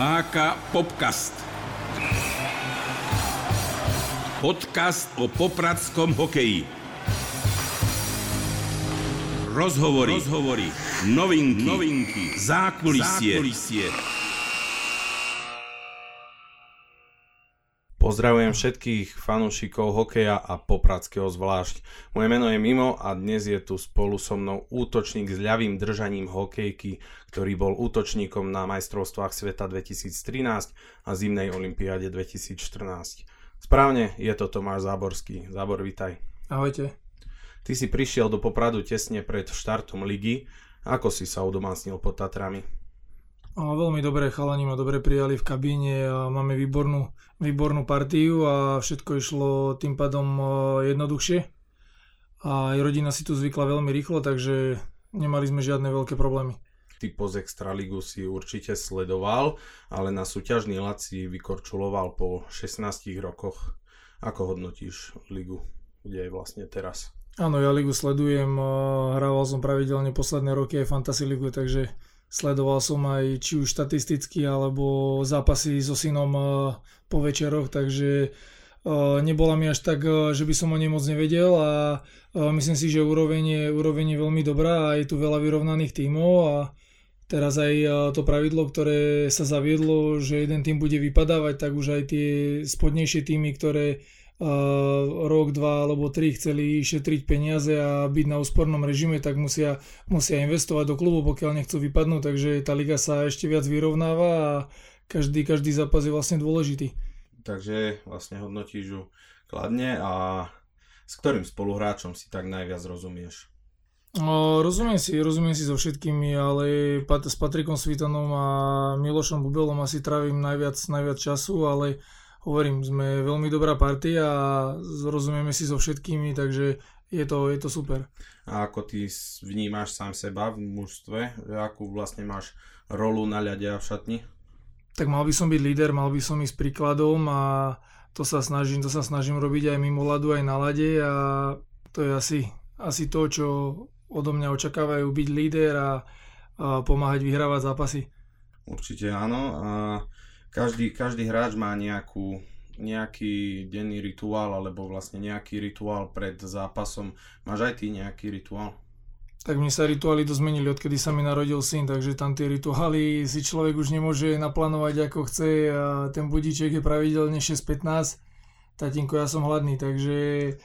HK Popcast. Podcast o popradskom hokeji. Rozhovory, rozhovory, novinky, novinky, zákulisie. zákulisie. Pozdravujem všetkých fanúšikov hokeja a popradského zvlášť. Moje meno je Mimo a dnes je tu spolu so mnou útočník s ľavým držaním hokejky, ktorý bol útočníkom na majstrovstvách sveta 2013 a zimnej olympiáde 2014. Správne, je to Tomáš Záborský. Zábor, vitaj. Ahojte. Ty si prišiel do Popradu tesne pred štartom ligy. Ako si sa udomácnil pod Tatrami? A veľmi dobré chalani ma dobre prijali v kabíne a máme výbornú, výbornú partiu a všetko išlo tým pádom e, jednoduchšie. A aj rodina si tu zvykla veľmi rýchlo, takže nemali sme žiadne veľké problémy. Ty poz Extraligu si určite sledoval, ale na súťažný lat si vykorčuloval po 16 rokoch. Ako hodnotíš ligu, kde je vlastne teraz? Áno, ja ligu sledujem, hrával som pravidelne posledné roky aj Fantasy ligu, takže Sledoval som aj či už štatisticky alebo zápasy so synom eh, po večeroch, takže eh, nebola mi až tak, eh, že by som o nej moc nevedel a myslím si, že úroveň je, úroveň je veľmi dobrá a je tu veľa vyrovnaných tímov a teraz aj to pravidlo, ktoré sa zaviedlo, že jeden tým bude vypadávať, tak už aj tie spodnejšie týmy, ktoré rok, dva alebo tri chceli šetriť peniaze a byť na úspornom režime, tak musia, musia investovať do klubu, pokiaľ nechcú vypadnúť, takže tá liga sa ešte viac vyrovnáva a každý, každý zápas je vlastne dôležitý. Takže vlastne hodnotíš ju kladne a s ktorým spoluhráčom si tak najviac rozumieš? O, rozumiem si, rozumiem si so všetkými, ale s Patrikom Svitanom a Milošom Bubelom asi trávim najviac, najviac času, ale hovorím, sme veľmi dobrá partia a rozumieme si so všetkými, takže je to, je to super. A ako ty vnímaš sám seba v mužstve? Akú vlastne máš rolu na ľade a v šatni? Tak mal by som byť líder, mal by som ísť príkladom a to sa snažím, to sa snažím robiť aj mimo ľadu, aj na lade a to je asi, asi to, čo odo mňa očakávajú byť líder a, a pomáhať vyhrávať zápasy. Určite áno. A každý, každý hráč má nejakú, nejaký denný rituál alebo vlastne nejaký rituál pred zápasom. Máš aj ty nejaký rituál? Tak mne sa rituály to zmenili, odkedy sa mi narodil syn, takže tam tie rituály si človek už nemôže naplánovať ako chce a ten budíček je pravidelne 6.15. Tatínko, ja som hladný, takže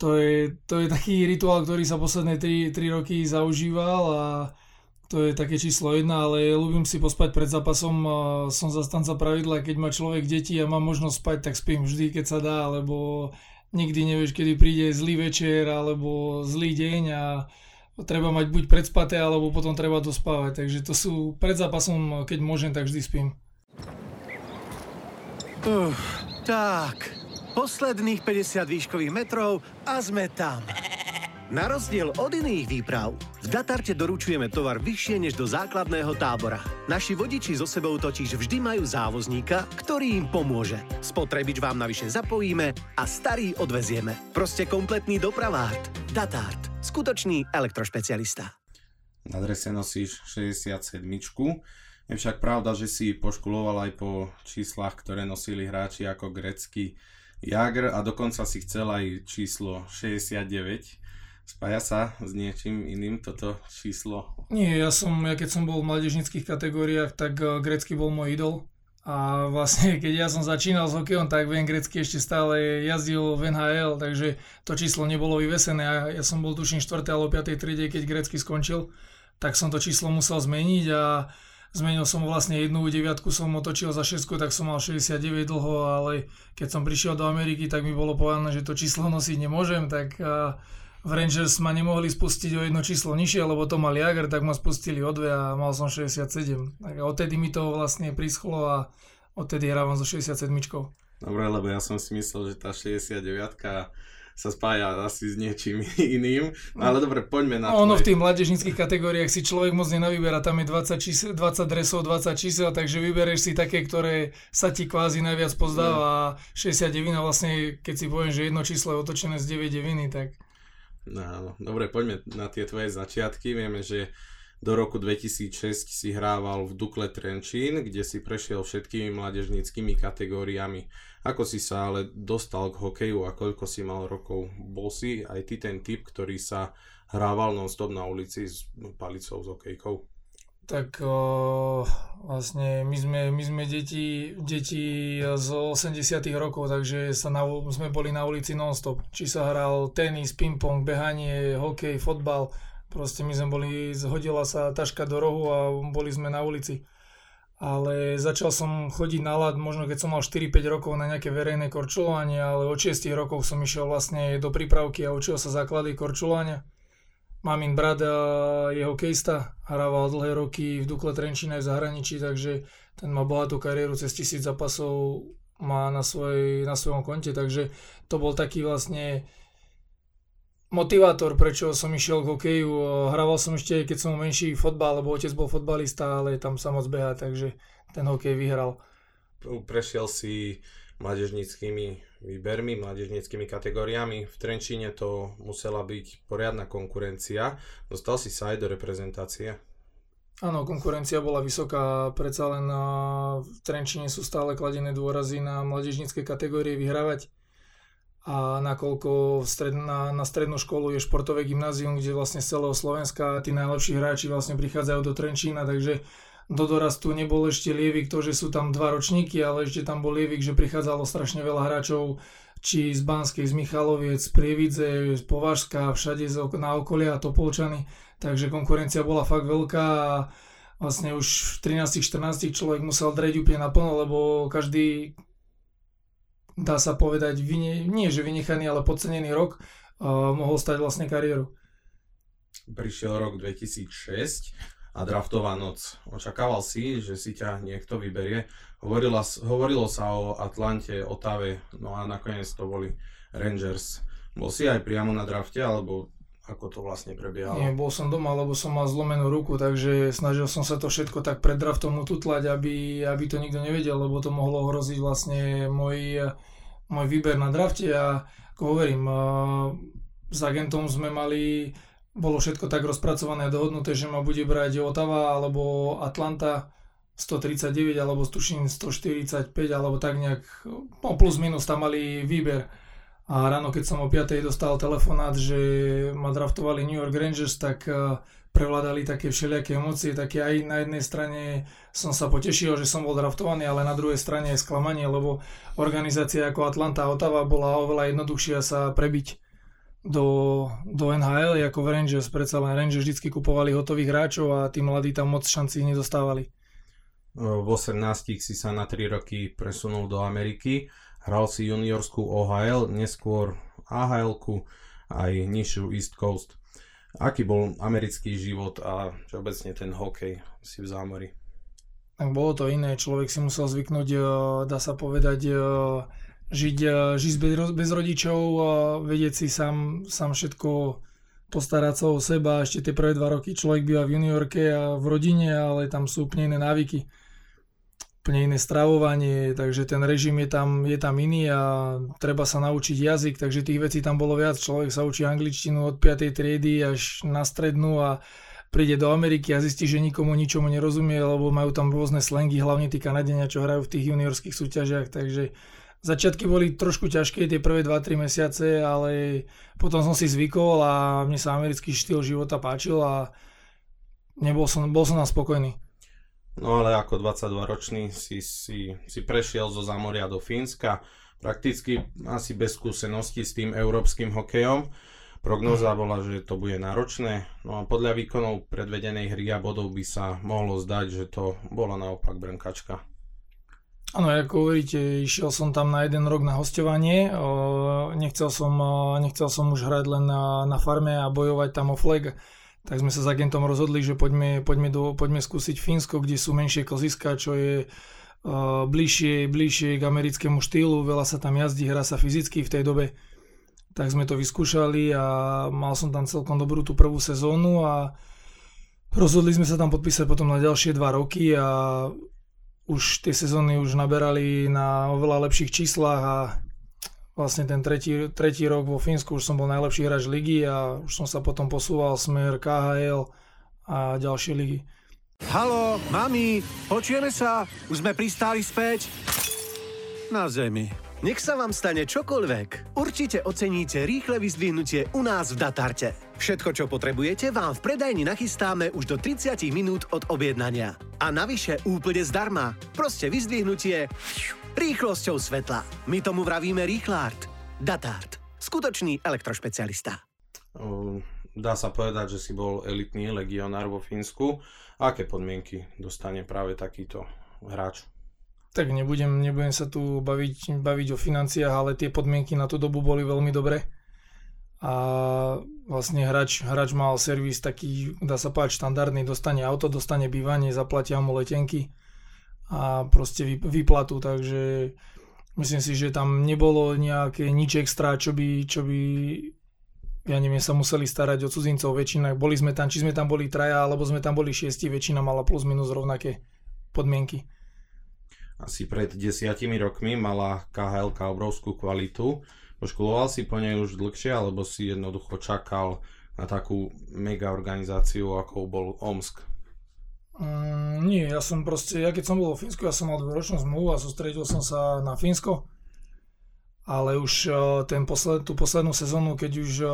to je, to je taký rituál, ktorý sa posledné 3, 3 roky zaužíval a to je také číslo jedna, ale ľúbim si pospať pred zápasom. Som zastanca pravidla, keď má človek deti a má možnosť spať, tak spím vždy, keď sa dá, lebo nikdy nevieš, kedy príde zlý večer alebo zlý deň a treba mať buď predspaté, alebo potom treba dospávať. Takže to sú pred zápasom, keď môžem, tak vždy spím. Uh, tak, posledných 50 výškových metrov a sme tam. Na rozdiel od iných výprav, v Datarte doručujeme tovar vyššie než do základného tábora. Naši vodiči so sebou totiž vždy majú závozníka, ktorý im pomôže. Spotrebič vám navyše zapojíme a starý odvezieme. Proste kompletný dopravárt. Datart. Skutočný elektrošpecialista. Na drese nosíš 67. Je však pravda, že si poškuloval aj po číslach, ktoré nosili hráči ako grecký Jagr a dokonca si chcel aj číslo 69. Spája sa s niečím iným toto číslo? Nie, ja som, ja keď som bol v mladežnických kategóriách, tak uh, grecky bol môj idol. A vlastne, keď ja som začínal s hokejom, tak viem, grecky ešte stále jazdil v NHL, takže to číslo nebolo vyvesené. Ja, ja som bol tuším 4. alebo 5. triede, keď grecky skončil, tak som to číslo musel zmeniť a zmenil som vlastne jednu deviatku, som otočil za 6, tak som mal 69 dlho, ale keď som prišiel do Ameriky, tak mi bolo povedané, že to číslo nosiť nemôžem, tak uh, v Rangers ma nemohli spustiť o jedno číslo nižšie, lebo to mal Jagr, tak ma spustili o dve a mal som 67. Tak odtedy mi to vlastne prischlo a odtedy hrávam so 67. Dobre, lebo ja som si myslel, že tá 69 sa spája asi s niečím iným. No, ale dobre, poďme na to. Ono v tých mladežnických kategóriách si človek moc nenavyberá, tam je 20, čísel, 20 dresov, 20 čísel, takže vybereš si také, ktoré sa ti kvázi najviac pozdáva no. a 69 vlastne, keď si poviem, že jedno číslo je otočené z 9 deviny, tak No, dobre, poďme na tie tvoje začiatky. Vieme, že Do roku 2006 si hrával v Dukle Trenčín, kde si prešiel všetkými mládežníckými kategóriami. Ako si sa ale dostal k hokeju a koľko si mal rokov? Bol si aj ty ten typ, ktorý sa hrával non-stop na ulici s palicou, s hokejkou? Tak o, vlastne my sme, my sme deti, deti z 80 rokov, takže sa na, sme boli na ulici non-stop. Či sa hral tenis, ping-pong, behanie, hokej, fotbal. Proste my sme boli, zhodila sa taška do rohu a boli sme na ulici. Ale začal som chodiť na lad, možno keď som mal 4-5 rokov na nejaké verejné korčulovanie, ale od 6 rokov som išiel vlastne do prípravky a učil sa základy korčulovania Mamin brat je hokejista, hrával dlhé roky v Dukle Trenčín aj v zahraničí, takže ten má bohatú kariéru, cez tisíc zápasov má na, svoj, na svojom konte, takže to bol taký vlastne motivátor, prečo som išiel k hokeju. Hrával som ešte, keď som menší fotbal, lebo otec bol fotbalista, ale tam sa moc beha, takže ten hokej vyhral. Prešiel si mládežníckými výbermi, mládežníckými kategóriami. V Trenčíne to musela byť poriadna konkurencia. Dostal si sa aj do reprezentácie? Áno, konkurencia bola vysoká, predsa len v Trenčine sú stále kladené dôrazy na mládežnícke kategórie vyhrávať a nakoľko stred, na, na strednú školu je športové gymnázium, kde vlastne z celého Slovenska tí najlepší hráči vlastne prichádzajú do Trenčína, takže do dorastu nebol ešte Lievik to, že sú tam dva ročníky, ale ešte tam bol Lievik, že prichádzalo strašne veľa hráčov, či z Banskej, z Michaloviec, z Prievidze, z Považska, všade na okolia a Topolčany. Takže konkurencia bola fakt veľká a vlastne už v 13-14 človek musel dreť úplne naplno, lebo každý dá sa povedať, vyne, nie že vynechaný, ale podcenený rok uh, mohol stať vlastne kariéru. Prišiel rok 2006 a draftová noc. Očakával si, že si ťa niekto vyberie. Hovorila, hovorilo sa o Atlante, Otave, no a nakoniec to boli Rangers. Bol si aj priamo na drafte, alebo ako to vlastne prebiehalo? Nie, bol som doma, lebo som mal zlomenú ruku, takže snažil som sa to všetko tak pred draftom ututlať, aby, aby to nikto nevedel, lebo to mohlo ohroziť vlastne môj, môj výber na drafte a ako hovorím, s agentom sme mali bolo všetko tak rozpracované a dohodnuté, že ma bude brať Otava alebo Atlanta 139 alebo tuším 145 alebo tak nejak, no plus minus tam mali výber. A ráno, keď som o 5. dostal telefonát, že ma draftovali New York Rangers, tak eh, prevládali také všelijaké emócie, také aj na jednej strane som sa potešil, že som bol draftovaný, ale na druhej strane aj sklamanie, lebo organizácia ako Atlanta a Otava bola oveľa jednoduchšia sa prebiť do, do NHL, ako v Rangers, predsa len Rangers vždy kupovali hotových hráčov a tí mladí tam moc šancí nedostávali. V 18 si sa na 3 roky presunul do Ameriky, hral si juniorskú OHL, neskôr AHL aj nižšiu East Coast. Aký bol americký život a všeobecne ten hokej si v zámori? Tak bolo to iné, človek si musel zvyknúť, eh, dá sa povedať, eh, žiť, eh, žiť bez, bez rodičov, vedieť si sám, sám všetko postarať sa o seba. Ešte tie prvé dva roky človek býva v juniorke a v rodine, ale tam sú úplne iné návyky. Úplne iné stravovanie, takže ten režim je tam, je tam iný a treba sa naučiť jazyk, takže tých vecí tam bolo viac. Človek sa učí angličtinu od 5. triedy až na strednú a príde do Ameriky a zistí, že nikomu ničomu nerozumie, lebo majú tam rôzne slengy, hlavne tí Kanadenia, čo hrajú v tých juniorských súťažiach, takže Začiatky boli trošku ťažké tie prvé 2-3 mesiace, ale potom som si zvykol a mne sa americký štýl života páčil a nebol som, bol som spokojný. No ale ako 22 ročný si, si, si prešiel zo Zamoria do Fínska, prakticky asi bez skúsenosti s tým európskym hokejom. Prognoza bola, že to bude náročné, no a podľa výkonov predvedenej hry a bodov by sa mohlo zdať, že to bola naopak brnkačka. Áno, ako hovoríte, išiel som tam na jeden rok na hostovanie, nechcel som, nechcel som už hrať len na, na farme a bojovať tam o flag, tak sme sa s agentom rozhodli, že poďme, poďme, do, poďme skúsiť Fínsko, kde sú menšie koziska, čo je uh, bližšie, bližšie k americkému štýlu, veľa sa tam jazdí, hrá sa fyzicky v tej dobe. Tak sme to vyskúšali a mal som tam celkom dobrú tú prvú sezónu a rozhodli sme sa tam podpísať potom na ďalšie dva roky a už tie sezóny už naberali na oveľa lepších číslach a vlastne ten tretí, tretí rok vo Fínsku už som bol najlepší hráč ligy a už som sa potom posúval smer KHL a ďalšie ligy. Halo, mami, počujeme sa? Už sme pristáli späť? Na zemi. Nech sa vám stane čokoľvek. Určite oceníte rýchle vyzdvihnutie u nás v Datarte. Všetko, čo potrebujete, vám v predajni nachystáme už do 30 minút od objednania. A navyše úplne zdarma. Proste vyzdvihnutie rýchlosťou svetla. My tomu vravíme rýchlart. Datart. Skutočný elektrošpecialista. Dá sa povedať, že si bol elitný legionár vo Fínsku. Aké podmienky dostane práve takýto hráč? Tak nebudem, nebudem sa tu baviť, baviť o financiách, ale tie podmienky na tú dobu boli veľmi dobré. A vlastne hráč, hráč mal servis taký, dá sa povedať, štandardný, dostane auto, dostane bývanie, zaplatia mu letenky a proste vyplatu, takže myslím si, že tam nebolo nejaké nič extra, čo by, čo by ja neviem, sa museli starať o cudzincov väčšina. Boli sme tam, či sme tam boli traja, alebo sme tam boli šiesti, väčšina mala plus minus rovnaké podmienky asi pred desiatimi rokmi mala KHL obrovskú kvalitu. Poškoloval si po nej už dlhšie, alebo si jednoducho čakal na takú mega organizáciu, ako bol Omsk? Mm, nie, ja som proste, ja keď som bol vo Fínsku, ja som mal dvoročnú zmluvu a sústredil som sa na Fínsko. Ale už uh, ten posled, tú poslednú sezónu, keď už uh,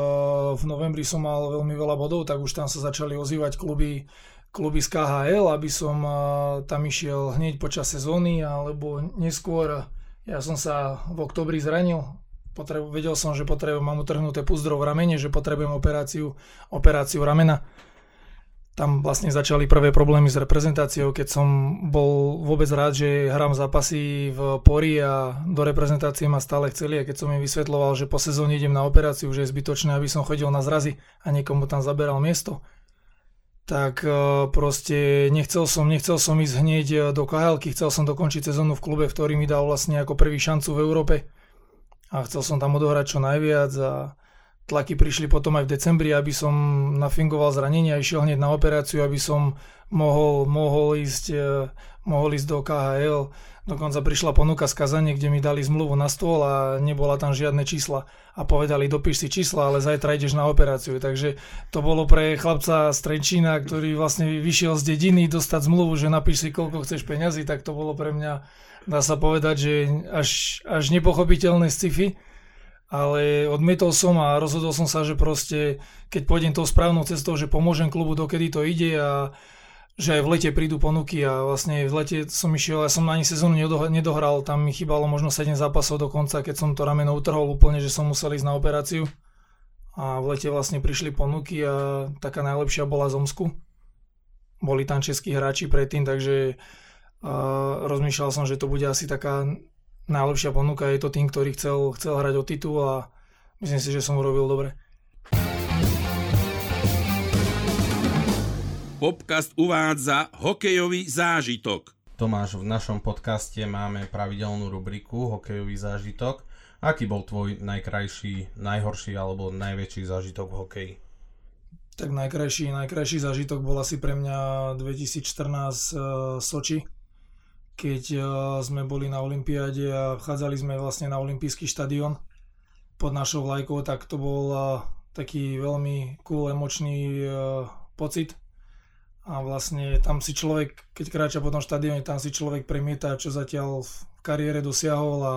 v novembri som mal veľmi veľa bodov, tak už tam sa začali ozývať kluby kluby z KHL, aby som tam išiel hneď počas sezóny, alebo neskôr ja som sa v oktobri zranil. Potrebu, vedel som, že potrebujem, mám utrhnuté púzdro v ramene, že potrebujem operáciu, operáciu ramena. Tam vlastne začali prvé problémy s reprezentáciou, keď som bol vôbec rád, že hrám zápasy v Pori a do reprezentácie ma stále chceli a keď som im vysvetloval, že po sezóne idem na operáciu, že je zbytočné, aby som chodil na zrazy a niekomu tam zaberal miesto, tak e, proste nechcel som, nechcel som ísť hneď e, do khl chcel som dokončiť sezónu v klube, v ktorý mi dal vlastne ako prvý šancu v Európe. A chcel som tam odohrať čo najviac a tlaky prišli potom aj v decembri, aby som nafingoval zranenie a išiel hneď na operáciu, aby som mohol, mohol, ísť, e, mohol ísť do KHL Dokonca prišla ponuka z Kazane, kde mi dali zmluvu na stôl a nebola tam žiadne čísla. A povedali, dopíš si čísla, ale zajtra ideš na operáciu. Takže to bolo pre chlapca z Trenčína, ktorý vlastne vyšiel z dediny, dostať zmluvu, že napíš si, koľko chceš peňazí, tak to bolo pre mňa, dá sa povedať, že až, až nepochopiteľné sci-fi. Ale odmietol som a rozhodol som sa, že proste, keď pôjdem tou správnou cestou, že pomôžem klubu, dokedy to ide a že aj v lete prídu ponuky a vlastne v lete som išiel, ja som ani sezónu nedohral, tam mi chýbalo možno 7 zápasov do konca, keď som to rameno utrhol úplne, že som musel ísť na operáciu. A v lete vlastne prišli ponuky a taká najlepšia bola z Omsku. Boli tam českí hráči predtým, takže uh, rozmýšľal som, že to bude asi taká najlepšia ponuka. Je to tým, ktorý chcel, chcel hrať o titul a myslím si, že som urobil dobre. Popcast uvádza hokejový zážitok. Tomáš, v našom podcaste máme pravidelnú rubriku Hokejový zážitok. Aký bol tvoj najkrajší, najhorší alebo najväčší zážitok v hokeji? Tak najkrajší, najkrajší zážitok bol asi pre mňa 2014 uh, e, Soči, keď uh, sme boli na Olympiáde a vchádzali sme vlastne na Olympijský štadión pod našou vlajkou, tak to bol uh, taký veľmi cool, emočný uh, pocit a vlastne tam si človek, keď kráča po tom štadióne, tam si človek premieta, čo zatiaľ v kariére dosiahol a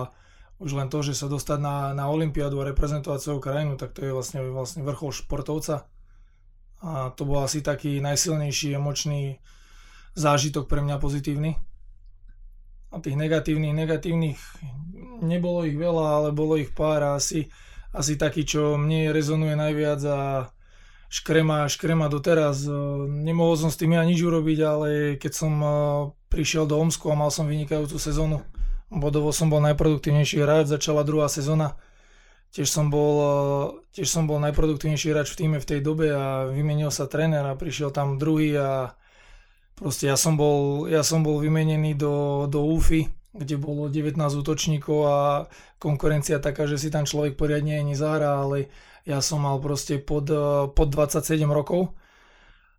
už len to, že sa dostať na, na Olympiádu a reprezentovať svoju krajinu, tak to je vlastne, vlastne vrchol športovca. A to bol asi taký najsilnejší emočný zážitok pre mňa pozitívny. A tých negatívnych, negatívnych nebolo ich veľa, ale bolo ich pár a asi, asi taký, čo mne rezonuje najviac a škrema, škrema doteraz. E, nemohol som s tým ja nič urobiť, ale keď som e, prišiel do Omsku a mal som vynikajúcu sezónu, bodovo som bol najproduktívnejší hráč, začala druhá sezóna. Tiež som, bol, e, tiež som bol najproduktívnejší hráč v týme v tej dobe a vymenil sa tréner a prišiel tam druhý a proste ja som bol, ja som bol vymenený do, do UFI, kde bolo 19 útočníkov a konkurencia taká, že si tam človek poriadne nezahrá, ale ja som mal proste pod, pod 27 rokov.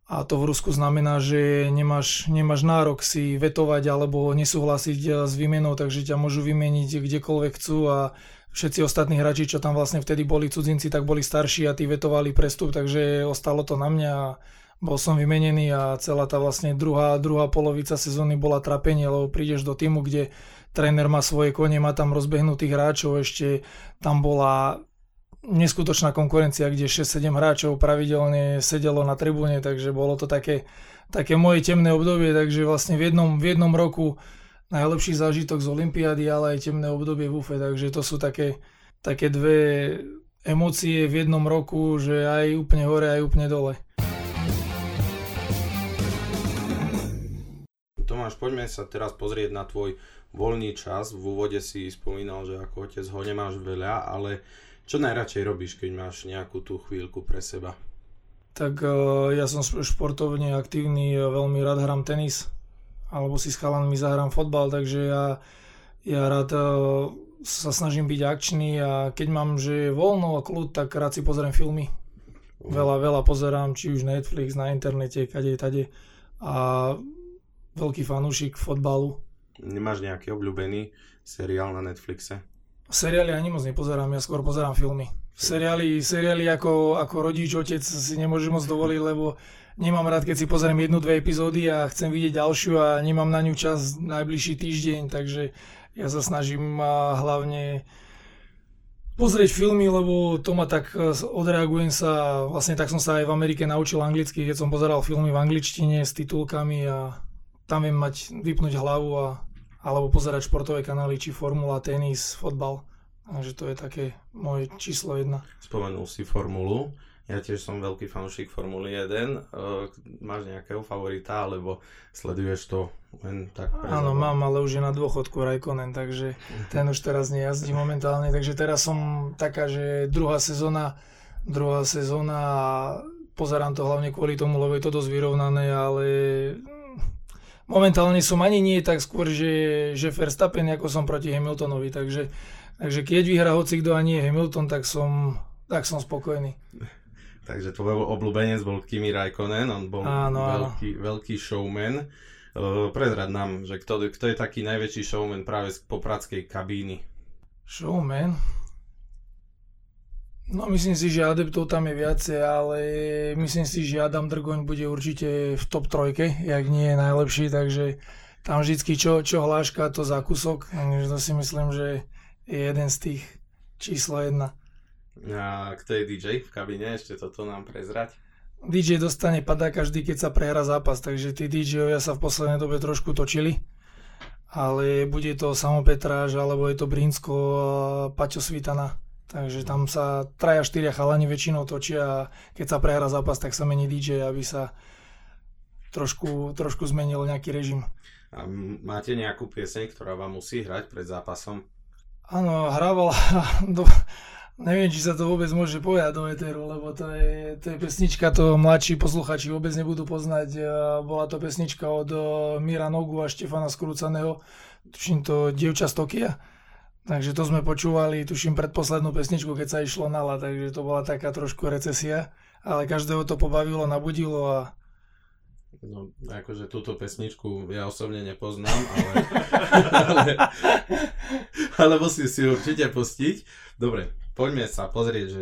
A to v Rusku znamená, že nemáš, nemáš nárok si vetovať alebo nesúhlasiť eh, s výmenou, takže ťa môžu vymeniť kdekoľvek chcú a všetci ostatní hráči, čo tam vlastne vtedy boli cudzinci, tak boli starší a tí vetovali prestup, takže ostalo to na mňa a bol som vymenený a celá tá vlastne druhá, druhá polovica sezóny bola trapenie, lebo prídeš do týmu, kde tréner má svoje kone, má tam rozbehnutých hráčov, ešte tam bola neskutočná konkurencia, kde 6-7 hráčov pravidelne sedelo na tribúne, takže bolo to také, také moje temné obdobie, takže vlastne v jednom, v jednom roku najlepší zážitok z Olympiády, ale aj temné obdobie v UFE, takže to sú také, také dve emócie v jednom roku, že aj úplne hore, aj úplne dole. Tomáš, poďme sa teraz pozrieť na tvoj voľný čas. V úvode si spomínal, že ako otec ho nemáš veľa, ale čo najradšej robíš, keď máš nejakú tú chvíľku pre seba? Tak uh, ja som športovne aktívny, veľmi rád hrám tenis, alebo si s chalanmi zahrám fotbal, takže ja, ja rád uh, sa snažím byť akčný a keď mám, že voľno a kľud, tak rád si pozriem filmy. Veľa, veľa pozerám, či už Netflix, na internete, kade, tade. A veľký fanúšik fotbalu. Nemáš nejaký obľúbený seriál na Netflixe? Seriály ani moc nepozerám, ja skôr pozerám filmy. Seriály, seriály ako, ako rodič, otec si nemôžem moc dovoliť, lebo nemám rád, keď si pozriem jednu, dve epizódy a chcem vidieť ďalšiu a nemám na ňu čas najbližší týždeň, takže ja sa snažím hlavne pozrieť filmy, lebo to ma tak odreagujem sa, vlastne tak som sa aj v Amerike naučil anglicky, keď som pozeral filmy v angličtine s titulkami a tam viem mať, vypnúť hlavu a, alebo pozerať športové kanály, či formula, tenis, fotbal. Takže to je také moje číslo jedna. Spomenul si formulu. Ja tiež som veľký fanúšik Formuly 1. Uh, máš nejakého favorita, alebo sleduješ to len tak? Áno, mám, ale už je na dôchodku Raikkonen, takže ten už teraz nejazdí momentálne. Takže teraz som taká, že druhá sezóna, druhá sezóna a pozerám to hlavne kvôli tomu, lebo je to dosť vyrovnané, ale momentálne som ani nie tak skôr, že, že Verstappen, ako som proti Hamiltonovi, takže, takže keď vyhrá hoci kto a nie Hamilton, tak som, tak som spokojný. Takže tvoj obľúbenec bol Kimi Raikkonen, on bol áno, veľký, áno. veľký showman. Uh, prezrad nám, že kto, kto je taký najväčší showman práve z popradskej kabíny? Showman? No myslím si, že adeptov tam je viacej, ale myslím si, že Adam Drgoň bude určite v top trojke, jak nie je najlepší, takže tam vždycky čo, čo hláška, to zákusok, takže to si myslím, že je jeden z tých číslo jedna. A kto je DJ v kabine? Ešte toto nám prezrať. DJ dostane padá každý, keď sa prehrá zápas, takže tí DJ-ovia sa v poslednej dobe trošku točili. Ale bude to Samo Petráž, alebo je to Brinsko a Paťo Svitana. Takže tam sa traja, štyria chalani väčšinou točia a keď sa prehrá zápas, tak sa mení DJ, aby sa trošku, trošku zmenil nejaký režim. A máte nejakú pieseň, ktorá vám musí hrať pred zápasom? Áno, hrával do, neviem, či sa to vôbec môže povedať do Eteru, lebo to je, to je pesnička, to mladší posluchači vôbec nebudú poznať. Bola to pesnička od Mira Nogu a Štefana Skrúcaného, tuším to Dievča z Tokia Takže to sme počúvali, tuším, predposlednú pesničku, keď sa išlo nala, takže to bola taká trošku recesia, ale každého to pobavilo, nabudilo a... No, akože túto pesničku ja osobne nepoznám, ale, ale, ale musím si určite pustiť. Dobre, poďme sa pozrieť, že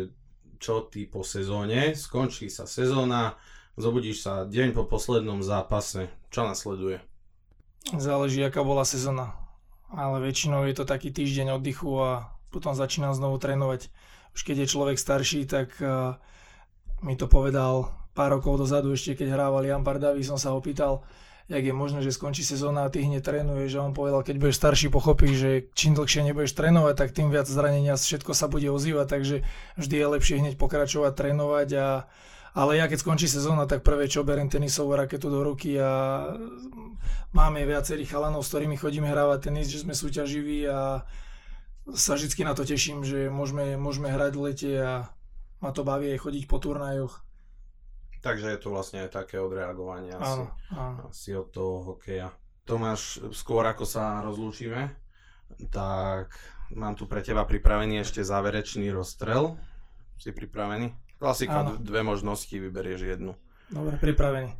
čo ty po sezóne, skončí sa sezóna, zobudíš sa deň po poslednom zápase, čo nasleduje? Záleží, aká bola sezóna ale väčšinou je to taký týždeň oddychu a potom začínam znovu trénovať. Už keď je človek starší, tak uh, mi to povedal pár rokov dozadu, ešte keď hrával Jan Pardavi, som sa ho pýtal, jak je možné, že skončí sezóna a ty hneď trénuješ, že on povedal, keď budeš starší, pochopíš, že čím dlhšie nebudeš trénovať, tak tým viac zranenia, všetko sa bude ozývať, takže vždy je lepšie hneď pokračovať, trénovať a ale ja keď skončí sezóna, tak prvé čo berem tenisovú raketu do ruky a máme viacerých chalanov, s ktorými chodíme hrávať tenis, že sme súťaživí a sa vždy na to teším, že môžeme, môžeme hrať v lete a ma to baví aj chodiť po turnajoch. Takže je to vlastne aj také odreagovanie asi, áno, áno. asi od toho hokeja. Tomáš, skôr ako sa rozlúčime, tak mám tu pre teba pripravený ešte záverečný rozstrel. Si pripravený? Klasika, Áno. dve možnosti, vyberieš jednu. Dobre, pripravený.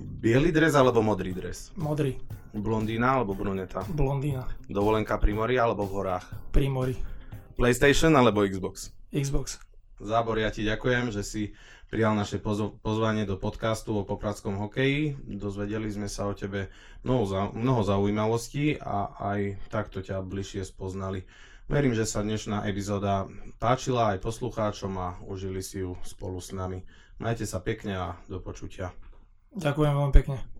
Bielý dres alebo modrý dres? Modrý. Blondína alebo bruneta? Blondína. Dovolenka pri mori alebo v horách? Pri mori. PlayStation alebo Xbox? Xbox. Zábor, ja ti ďakujem, že si prijal naše pozvanie do podcastu o popradskom hokeji. Dozvedeli sme sa o tebe mnoho, mnoho zaujímavostí a aj takto ťa bližšie spoznali. Verím, že sa dnešná epizóda páčila aj poslucháčom a užili si ju spolu s nami. Majte sa pekne a do počutia. Ďakujem veľmi pekne.